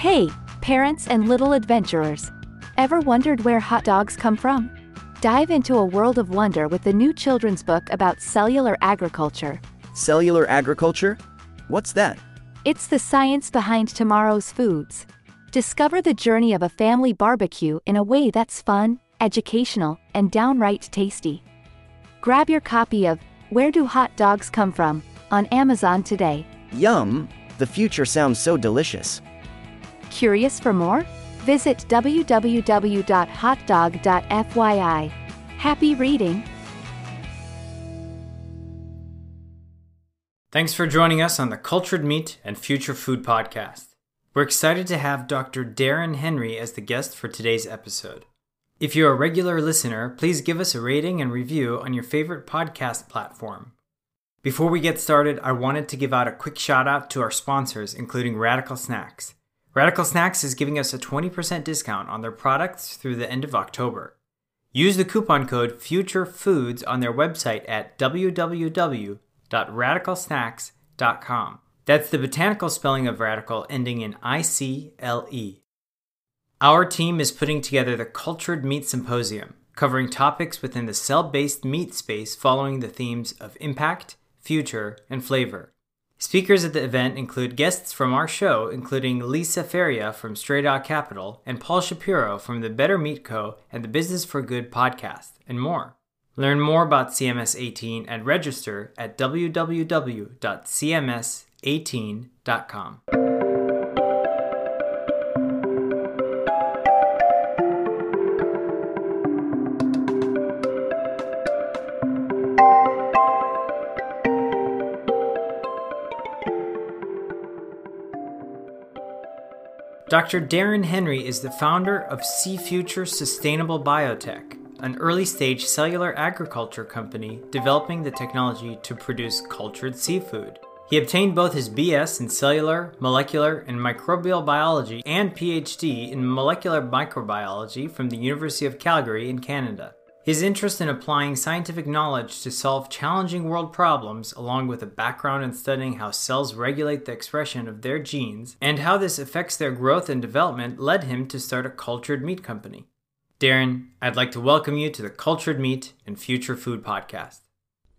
Hey, parents and little adventurers. Ever wondered where hot dogs come from? Dive into a world of wonder with the new children's book about cellular agriculture. Cellular agriculture? What's that? It's the science behind tomorrow's foods. Discover the journey of a family barbecue in a way that's fun, educational, and downright tasty. Grab your copy of Where Do Hot Dogs Come From on Amazon today. Yum! The future sounds so delicious. Curious for more? Visit www.hotdog.fyi. Happy reading! Thanks for joining us on the Cultured Meat and Future Food podcast. We're excited to have Dr. Darren Henry as the guest for today's episode. If you're a regular listener, please give us a rating and review on your favorite podcast platform. Before we get started, I wanted to give out a quick shout out to our sponsors, including Radicle Snacks. Radicle Snacks is giving us a 20% discount on their products through the end of October. Use the coupon code FUTUREFOODS on their website at www.radiclesnacks.com. That's the botanical spelling of radical ending in I C L E. Our team is putting together the Cultured Meat Symposium, covering topics within the cell based meat space following the themes of impact, future, and flavor. Speakers at the event include guests from our show, including Lisa Feria from Stray Dog Capital and Paul Shapiro from the Better Meat Co. and the Business for Good podcast, and more. Learn more about CMS 18 and register at www.cms18.com. Dr. Darren Henry is the founder of Sea Future Sustainable Biotech, an early stage cellular agriculture company developing the technology to produce cultured seafood. He obtained both his BS in cellular, molecular, and microbial biology and PhD in molecular microbiology from the University of Calgary in Canada. His interest in applying scientific knowledge to solve challenging world problems, along with a background in studying how cells regulate the expression of their genes and how this affects their growth and development, led him to start a cultured meat company. Darren, I'd like to welcome you to the Cultured Meat and Future Food podcast.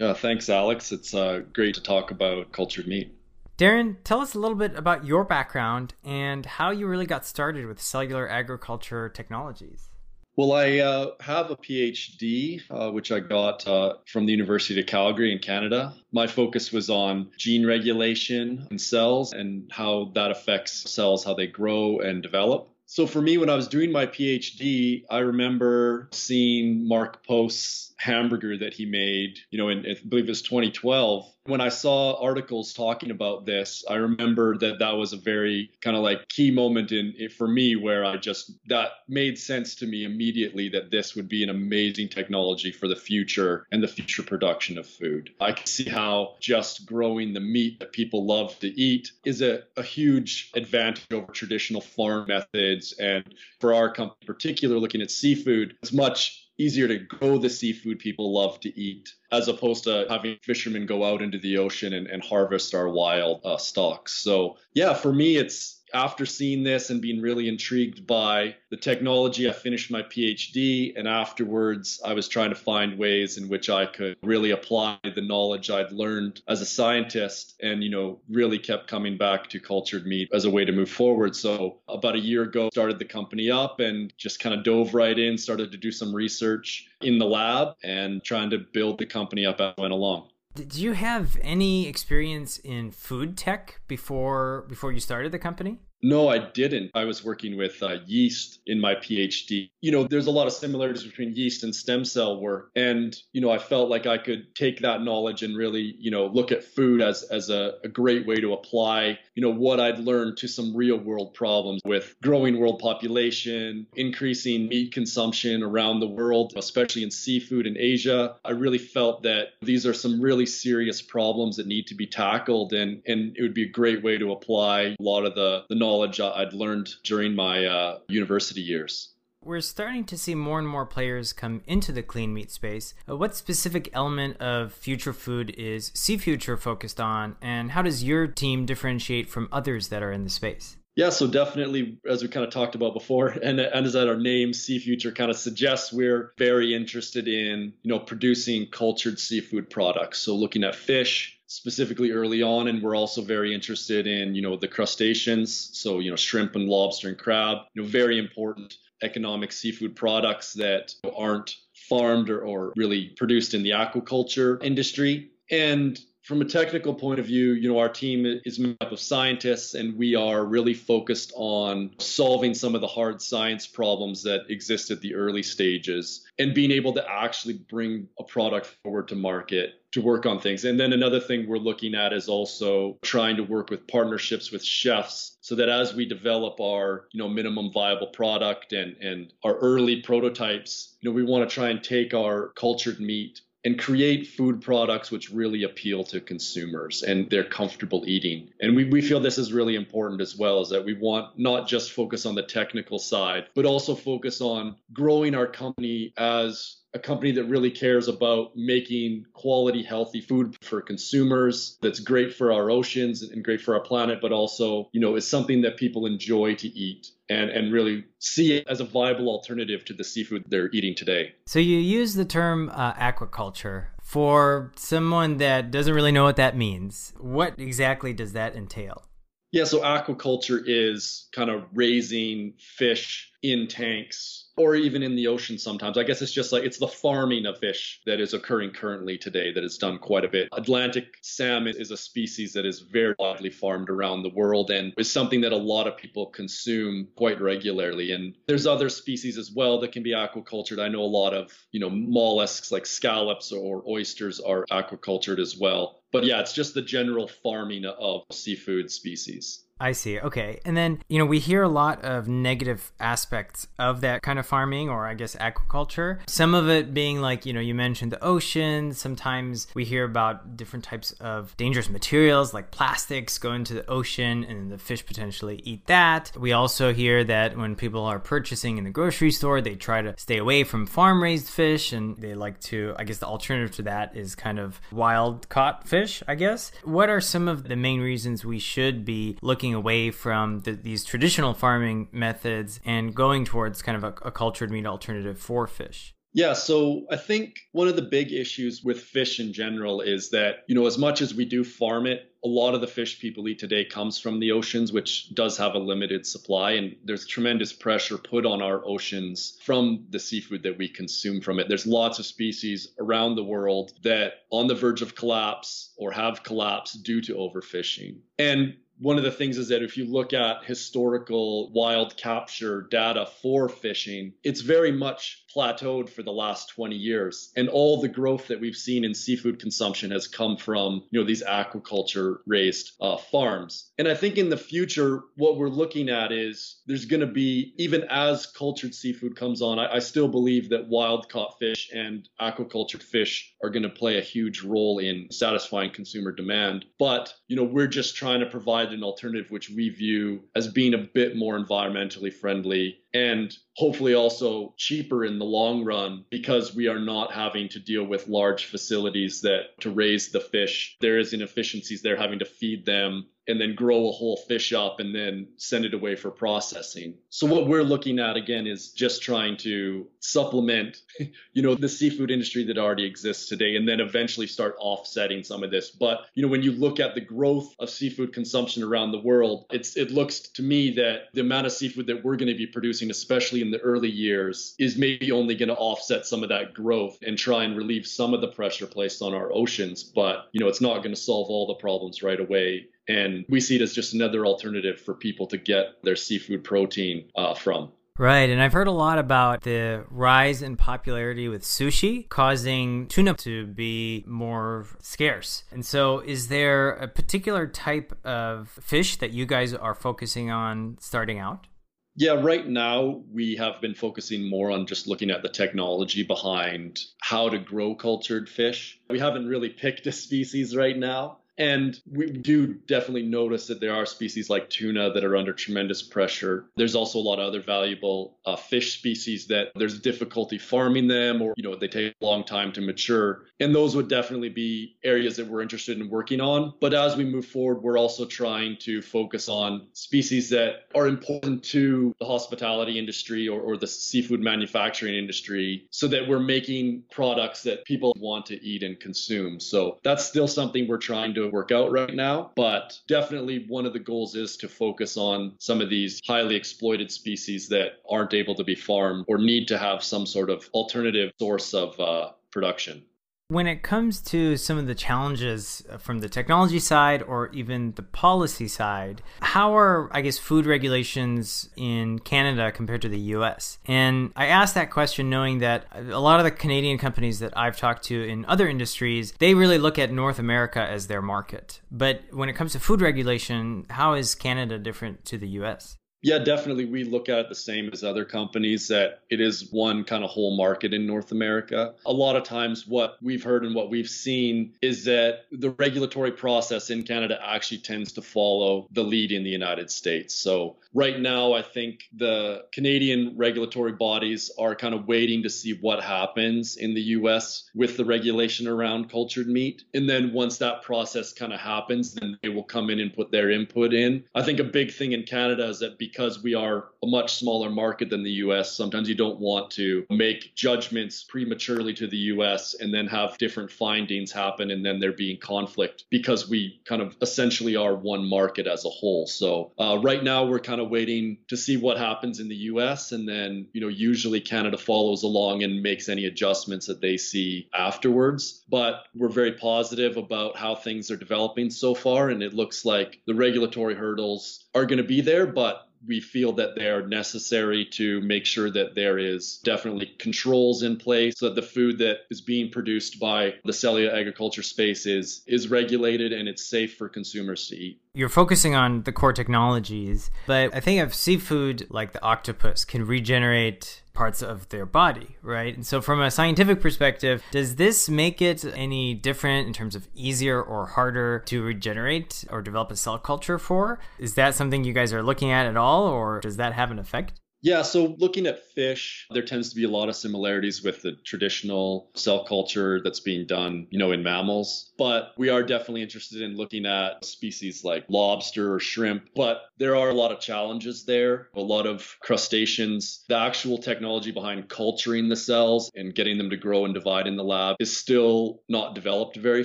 Uh, thanks, Alex. It's uh, great to talk about cultured meat. Darren, tell us a little bit about your background and how you really got started with cellular agriculture technologies. Well, I uh, have a PhD, uh, which I got uh, from the University of Calgary in Canada. My focus was on gene regulation in cells and how that affects cells, how they grow and develop. So for me, when I was doing my PhD, I remember seeing Mark Post's hamburger that he made, you know, in, I believe it was 2012. When I saw articles talking about this, I remember that that was a very kind of like key moment in for me where I just that made sense to me immediately that this would be an amazing technology for the future and the future production of food. I can see how just growing the meat that people love to eat is a, a huge advantage over traditional farm methods. And for our company in particular, looking at seafood, it's much easier to grow the seafood people love to eat as opposed to having fishermen go out into the ocean and, and harvest our wild uh, stocks. So, yeah, for me, it's after seeing this and being really intrigued by the technology, I finished my PhD. And afterwards, I was trying to find ways in which I could really apply the knowledge I'd learned as a scientist and, you know, really kept coming back to cultured meat as a way to move forward. So about a year ago, started the company up and just kind of dove right in, started to do some research in the lab and trying to build the company up as I went along. Did you have any experience in food tech before before you started the company? No, I didn't. I was working with uh, yeast in my PhD. You know, there's a lot of similarities between yeast and stem cell work. And, you know, I felt like I could take that knowledge and really, you know, look at food as, as a, a great way to apply, you know, what I'd learned to some real world problems with growing world population, increasing meat consumption around the world, especially in seafood in Asia. I really felt that these are some really serious problems that need to be tackled. And, and it would be a great way to apply a lot of the, the knowledge knowledge I'd learned during my uh, university years. We're starting to see more and more players come into the clean meat space. Uh, what specific element of future food is Sea Future focused on, and how does your team differentiate from others that are in the space? Yeah, so definitely, as we kind of talked about before, and, and as our name, Sea Future, kind of suggests, we're very interested in, you know, producing cultured seafood products. So looking at fish specifically early on, and we're also very interested in, you know, the crustaceans. So you know, shrimp and lobster and crab. You know, very important economic seafood products that aren't farmed or, or really produced in the aquaculture industry. And from a technical point of view, you know, our team is made up of scientists and we are really focused on solving some of the hard science problems that exist at the early stages and being able to actually bring a product forward to market to work on things. And then another thing we're looking at is also trying to work with partnerships with chefs so that as we develop our, you know, minimum viable product and and our early prototypes, you know, we want to try and take our cultured meat and create food products which really appeal to consumers and they're comfortable eating. And we, we feel this is really important as well, is that we want not just focus on the technical side, but also focus on growing our company as a company that really cares about making quality, healthy food for consumers that's great for our oceans and great for our planet, but also, you know, is something that people enjoy to eat and, and really see it as a viable alternative to the seafood they're eating today. So you use the term uh, aquaculture. For someone that doesn't really know what that means, what exactly does that entail? Yeah, so aquaculture is kind of raising fish in tanks or even in the ocean sometimes. I guess it's just like it's the farming of fish that is occurring currently today that is done quite a bit. Atlantic salmon is a species that is very widely farmed around the world and is something that a lot of people consume quite regularly. And there's other species as well that can be aquacultured. I know a lot of, you know, mollusks like scallops or oysters are aquacultured as well. But yeah, it's just the general farming of seafood species. I see. Okay. And then, you know, we hear a lot of negative aspects of that kind of farming or I guess aquaculture. Some of it being like, you know, you mentioned the ocean. Sometimes we hear about different types of dangerous materials like plastics go into the ocean and the fish potentially eat that. We also hear that when people are purchasing in the grocery store, they try to stay away from farm raised fish and they like to, I guess the alternative to that is kind of wild caught fish, I guess. What are some of the main reasons we should be looking away from the, these traditional farming methods and going towards kind of a, a cultured meat alternative for fish? Yeah, so I think one of the big issues with fish in general is that, you know, as much as we do farm it, a lot of the fish people eat today comes from the oceans, which does have a limited supply. And there's tremendous pressure put on our oceans from the seafood that we consume from it. There's lots of species around the world that on the verge of collapse or have collapsed due to overfishing. And one of the things is that if you look at historical wild capture data for fishing, it's very much plateaued for the last 20 years. And all the growth that we've seen in seafood consumption has come from, you know, these aquaculture raised uh, farms. And I think in the future, what we're looking at is there's going to be, even as cultured seafood comes on, I, I still believe that wild caught fish and aquacultured fish are going to play a huge role in satisfying consumer demand. But, you know, we're just trying to provide an alternative which we view as being a bit more environmentally friendly and hopefully also cheaper in the long run because we are not having to deal with large facilities that to raise the fish. There is inefficiencies there having to feed them and then grow a whole fish up and then send it away for processing. So what we're looking at again is just trying to supplement, you know, the seafood industry that already exists today and then eventually start offsetting some of this. But, you know, when you look at the growth of seafood consumption around the world, it's it looks to me that the amount of seafood that we're going to be producing especially in the early years is maybe only going to offset some of that growth and try and relieve some of the pressure placed on our oceans, but, you know, it's not going to solve all the problems right away and we see it as just another alternative for people to get their seafood protein uh, from. Right, and I've heard a lot about the rise in popularity with sushi causing tuna to be more scarce. And so, is there a particular type of fish that you guys are focusing on starting out? Yeah, right now we have been focusing more on just looking at the technology behind how to grow cultured fish. We haven't really picked a species right now. And we do definitely notice that there are species like tuna that are under tremendous pressure. There's also a lot of other valuable uh, fish species that there's difficulty farming them or, you know, they take a long time to mature. And those would definitely be areas that we're interested in working on. But as we move forward, we're also trying to focus on species that are important to the hospitality industry or, or the seafood manufacturing industry so that we're making products that people want to eat and consume. So that's still something we're trying to work out right now. But definitely one of the goals is to focus on some of these highly exploited species that aren't able to be farmed or need to have some sort of alternative source of uh, production. When it comes to some of the challenges from the technology side or even the policy side, how are, I guess, food regulations in Canada compared to the US? And I asked that question knowing that a lot of the Canadian companies that I've talked to in other industries, they really look at North America as their market. But when it comes to food regulation, how is Canada different to the US? Yeah, definitely. We look at it the same as other companies that it is one kind of whole market in North America. A lot of times, what we've heard and what we've seen is that the regulatory process in Canada actually tends to follow the lead in the United States. So, right now, I think the Canadian regulatory bodies are kind of waiting to see what happens in the US with the regulation around cultured meat. And then once that process kind of happens, then they will come in and put their input in. I think a big thing in Canada is that because we are a much smaller market than the US, sometimes you don't want to make judgments prematurely to the US and then have different findings happen and then there being conflict because we kind of essentially are one market as a whole. So uh, right now we're kind of waiting to see what happens in the US and then, you know, usually Canada follows along and makes any adjustments that they see afterwards. But we're very positive about how things are developing so far and it looks like the regulatory hurdles are going to be there, but we feel that they are necessary to make sure that there is definitely controls in place so that the food that is being produced by the cellular agriculture space is is regulated and it's safe for consumers to eat. You're focusing on the core technologies, but I think of seafood like the octopus can regenerate parts of their body, right? And so, from a scientific perspective, does this make it any different in terms of easier or harder to regenerate or develop a cell culture for? Is that something you guys are looking at at all, or does that have an effect? Yeah, so looking at fish, there tends to be a lot of similarities with the traditional cell culture that's being done, you know, in mammals. But we are definitely interested in looking at species like lobster or shrimp. But there are a lot of challenges there, a lot of crustaceans. The actual technology behind culturing the cells and getting them to grow and divide in the lab is still not developed very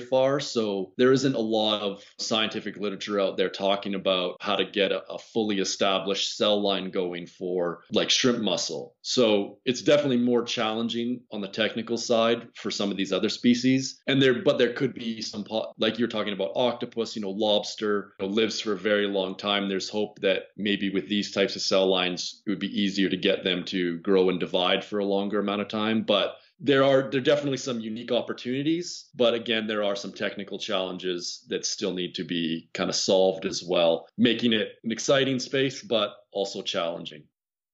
far. So there isn't a lot of scientific literature out there talking about how to get a, fully established cell line going for like shrimp muscle. So it's definitely more challenging on the technical side for some of these other species. And there, but there could be some, like you're talking about octopus, you know, lobster you know, lives for a very long time. There's hope that maybe with these types of cell lines, it would be easier to get them to grow and divide for a longer amount of time. But there are there are definitely some unique opportunities, but again, there are some technical challenges that still need to be kind of solved as well, making it an exciting space, but also challenging.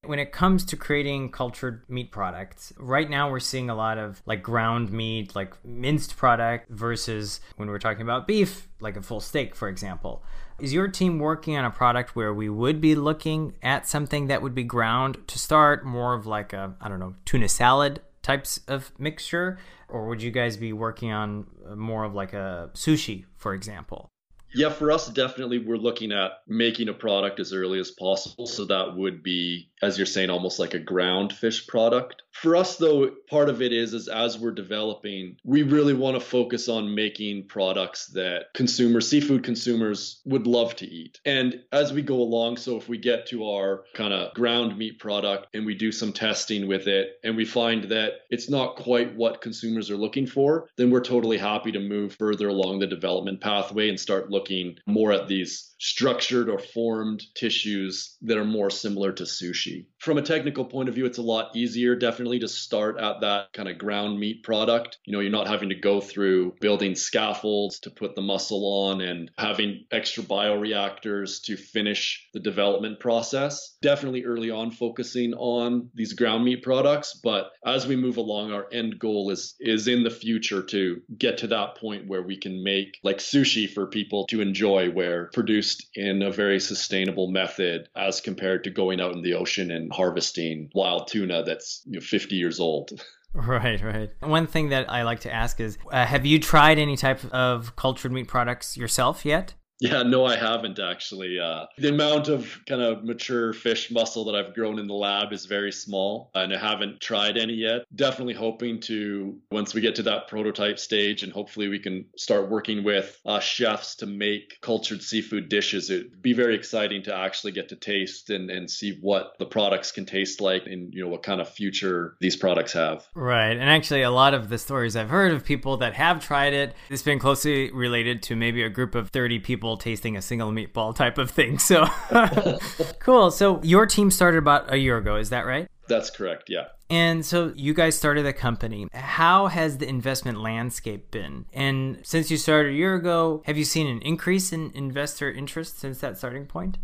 When it comes to creating cultured meat products, right now we're seeing a lot of like ground meat, like minced product versus when we're talking about beef, like a full steak, for example. Is your team working on a product where we would be looking at something that would be ground to start more of like a, I don't know, tuna salad types of mixture? Or would you guys be working on uh, more of like a sushi, for example? Yeah, for us, definitely we're looking at making a product as early as possible. So that would be, as you're saying, almost like a ground fish product. For us, though, part of it is, is as we're developing, we really want to focus on making products that consumers, seafood consumers, would love to eat. And as we go along, so if we get to our kind of ground meat product and we do some testing with it and we find that it's not quite what consumers are looking for, then we're totally happy to move further along the development pathway and start looking more at these structured or formed tissues that are more similar to sushi. From a technical point of view, it's a lot easier definitely to start at that kind of ground meat product. You know, you're not having to go through building scaffolds to put the muscle on and having extra bioreactors to finish the development process. Definitely early on focusing on these ground meat products, but as we move along our end goal is is in the future to get to that point where we can make like sushi for people to enjoy where produced in a very sustainable method as compared to going out in the ocean and harvesting wild tuna that's you know, 50 years old. Right, right. One thing that I like to ask is uh, have you tried any type of cultured meat products yourself yet? Yeah, no, I haven't actually. Uh, the amount of kind of mature fish muscle that I've grown in the lab is very small, and I haven't tried any yet. Definitely hoping to, once we get to that prototype stage, and hopefully we can start working with uh, chefs to make cultured seafood dishes. It'd be very exciting to actually get to taste and, and see what the products can taste like and, you know, what kind of future these products have. Right. And actually, a lot of the stories I've heard of people that have tried it, it's been closely related to maybe a group of 30 people tasting a single meatball type of thing. So cool. So your team started about a year ago, is that right? That's correct, yeah. And so you guys started the company. How has the investment landscape been? And since you started a year ago, have you seen an increase in investor interest since that starting point?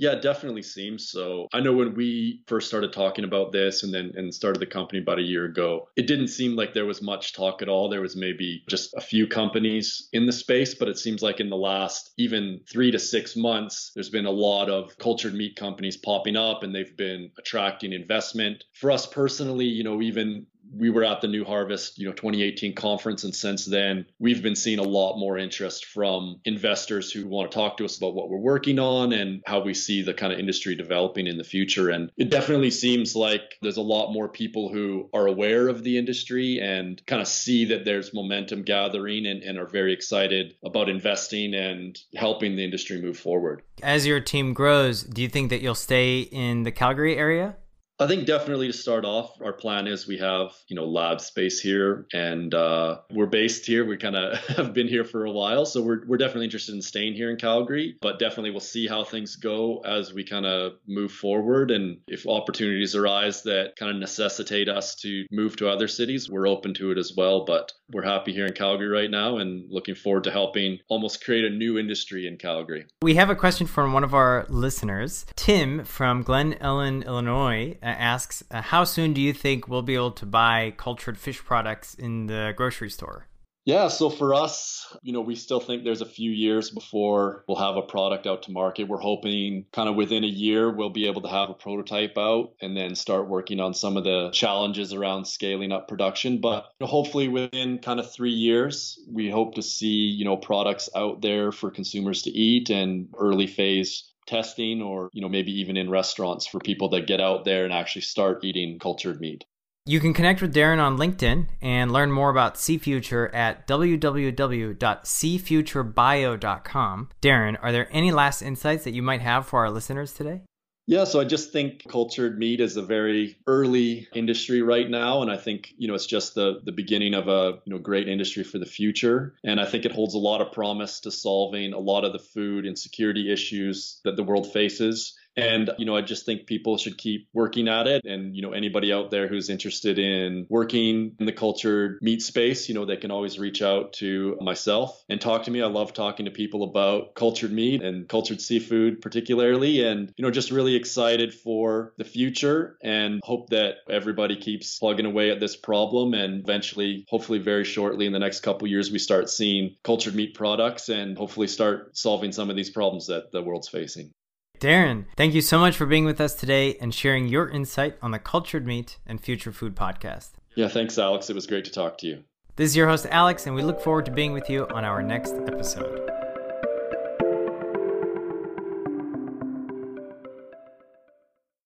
Yeah, it definitely seems so. I know when we first started talking about this and then and started the company about a year ago, it didn't seem like there was much talk at all. There was maybe just a few companies in the space, but it seems like in the last even 3 to 6 months there's been a lot of cultured meat companies popping up and they've been attracting investment. For us personally, you know, even we were at the New Harvest, you know, 2018 conference, and since then we've been seeing a lot more interest from investors who want to talk to us about what we're working on and how we see the kind of industry developing in the future. And it definitely seems like there's a lot more people who are aware of the industry and kind of see that there's momentum gathering and, and are very excited about investing and helping the industry move forward. As your team grows, do you think that you'll stay in the Calgary area? I think definitely to start off, our plan is we have you know lab space here, and uh, we're based here. We kind of have been here for a while, so we're we're definitely interested in staying here in Calgary. But definitely, we'll see how things go as we kind of move forward, and if opportunities arise that kind of necessitate us to move to other cities, we're open to it as well. But we're happy here in Calgary right now, and looking forward to helping almost create a new industry in Calgary. We have a question from one of our listeners, Tim from Glen Ellyn, Illinois asks, uh, How soon do you think we'll be able to buy cultured fish products in the grocery store? Yeah, so for us, you know, we still think there's a few years before we'll have a product out to market. We're hoping kind of within a year we'll be able to have a prototype out and then start working on some of the challenges around scaling up production. But you know, hopefully within kind of three years, we hope to see, you know, products out there for consumers to eat and early phase testing or you know maybe even in restaurants for people that get out there and actually start eating cultured meat. You can connect with Darren on LinkedIn and learn more about SeaFuture at www.seafuturebio.com. Darren, are there any last insights that you might have for our listeners today? Yeah, so I just think cultured meat is a very early industry right now, and I think you know it's just the the beginning of a you know great industry for the future. And I think it holds a lot of promise to solving a lot of the food insecurity issues that the world faces. And, you know, I just think people should keep working at it. And, you know, anybody out there who's interested in working in the cultured meat space, you know, they can always reach out to myself and talk to me. I love talking to people about cultured meat and cultured seafood, particularly. And, you know, just really excited for the future and hope that everybody keeps plugging away at this problem. And eventually, hopefully, very shortly in the next couple years, we start seeing cultured meat products and hopefully start solving some of these problems that the world's facing. Darren, thank you so much for being with us today and sharing your insight on the Cultured Meat and Future Food podcast. Yeah, thanks, Alex. It was great to talk to you. This is your host, Alex, and we look forward to being with you on our next episode.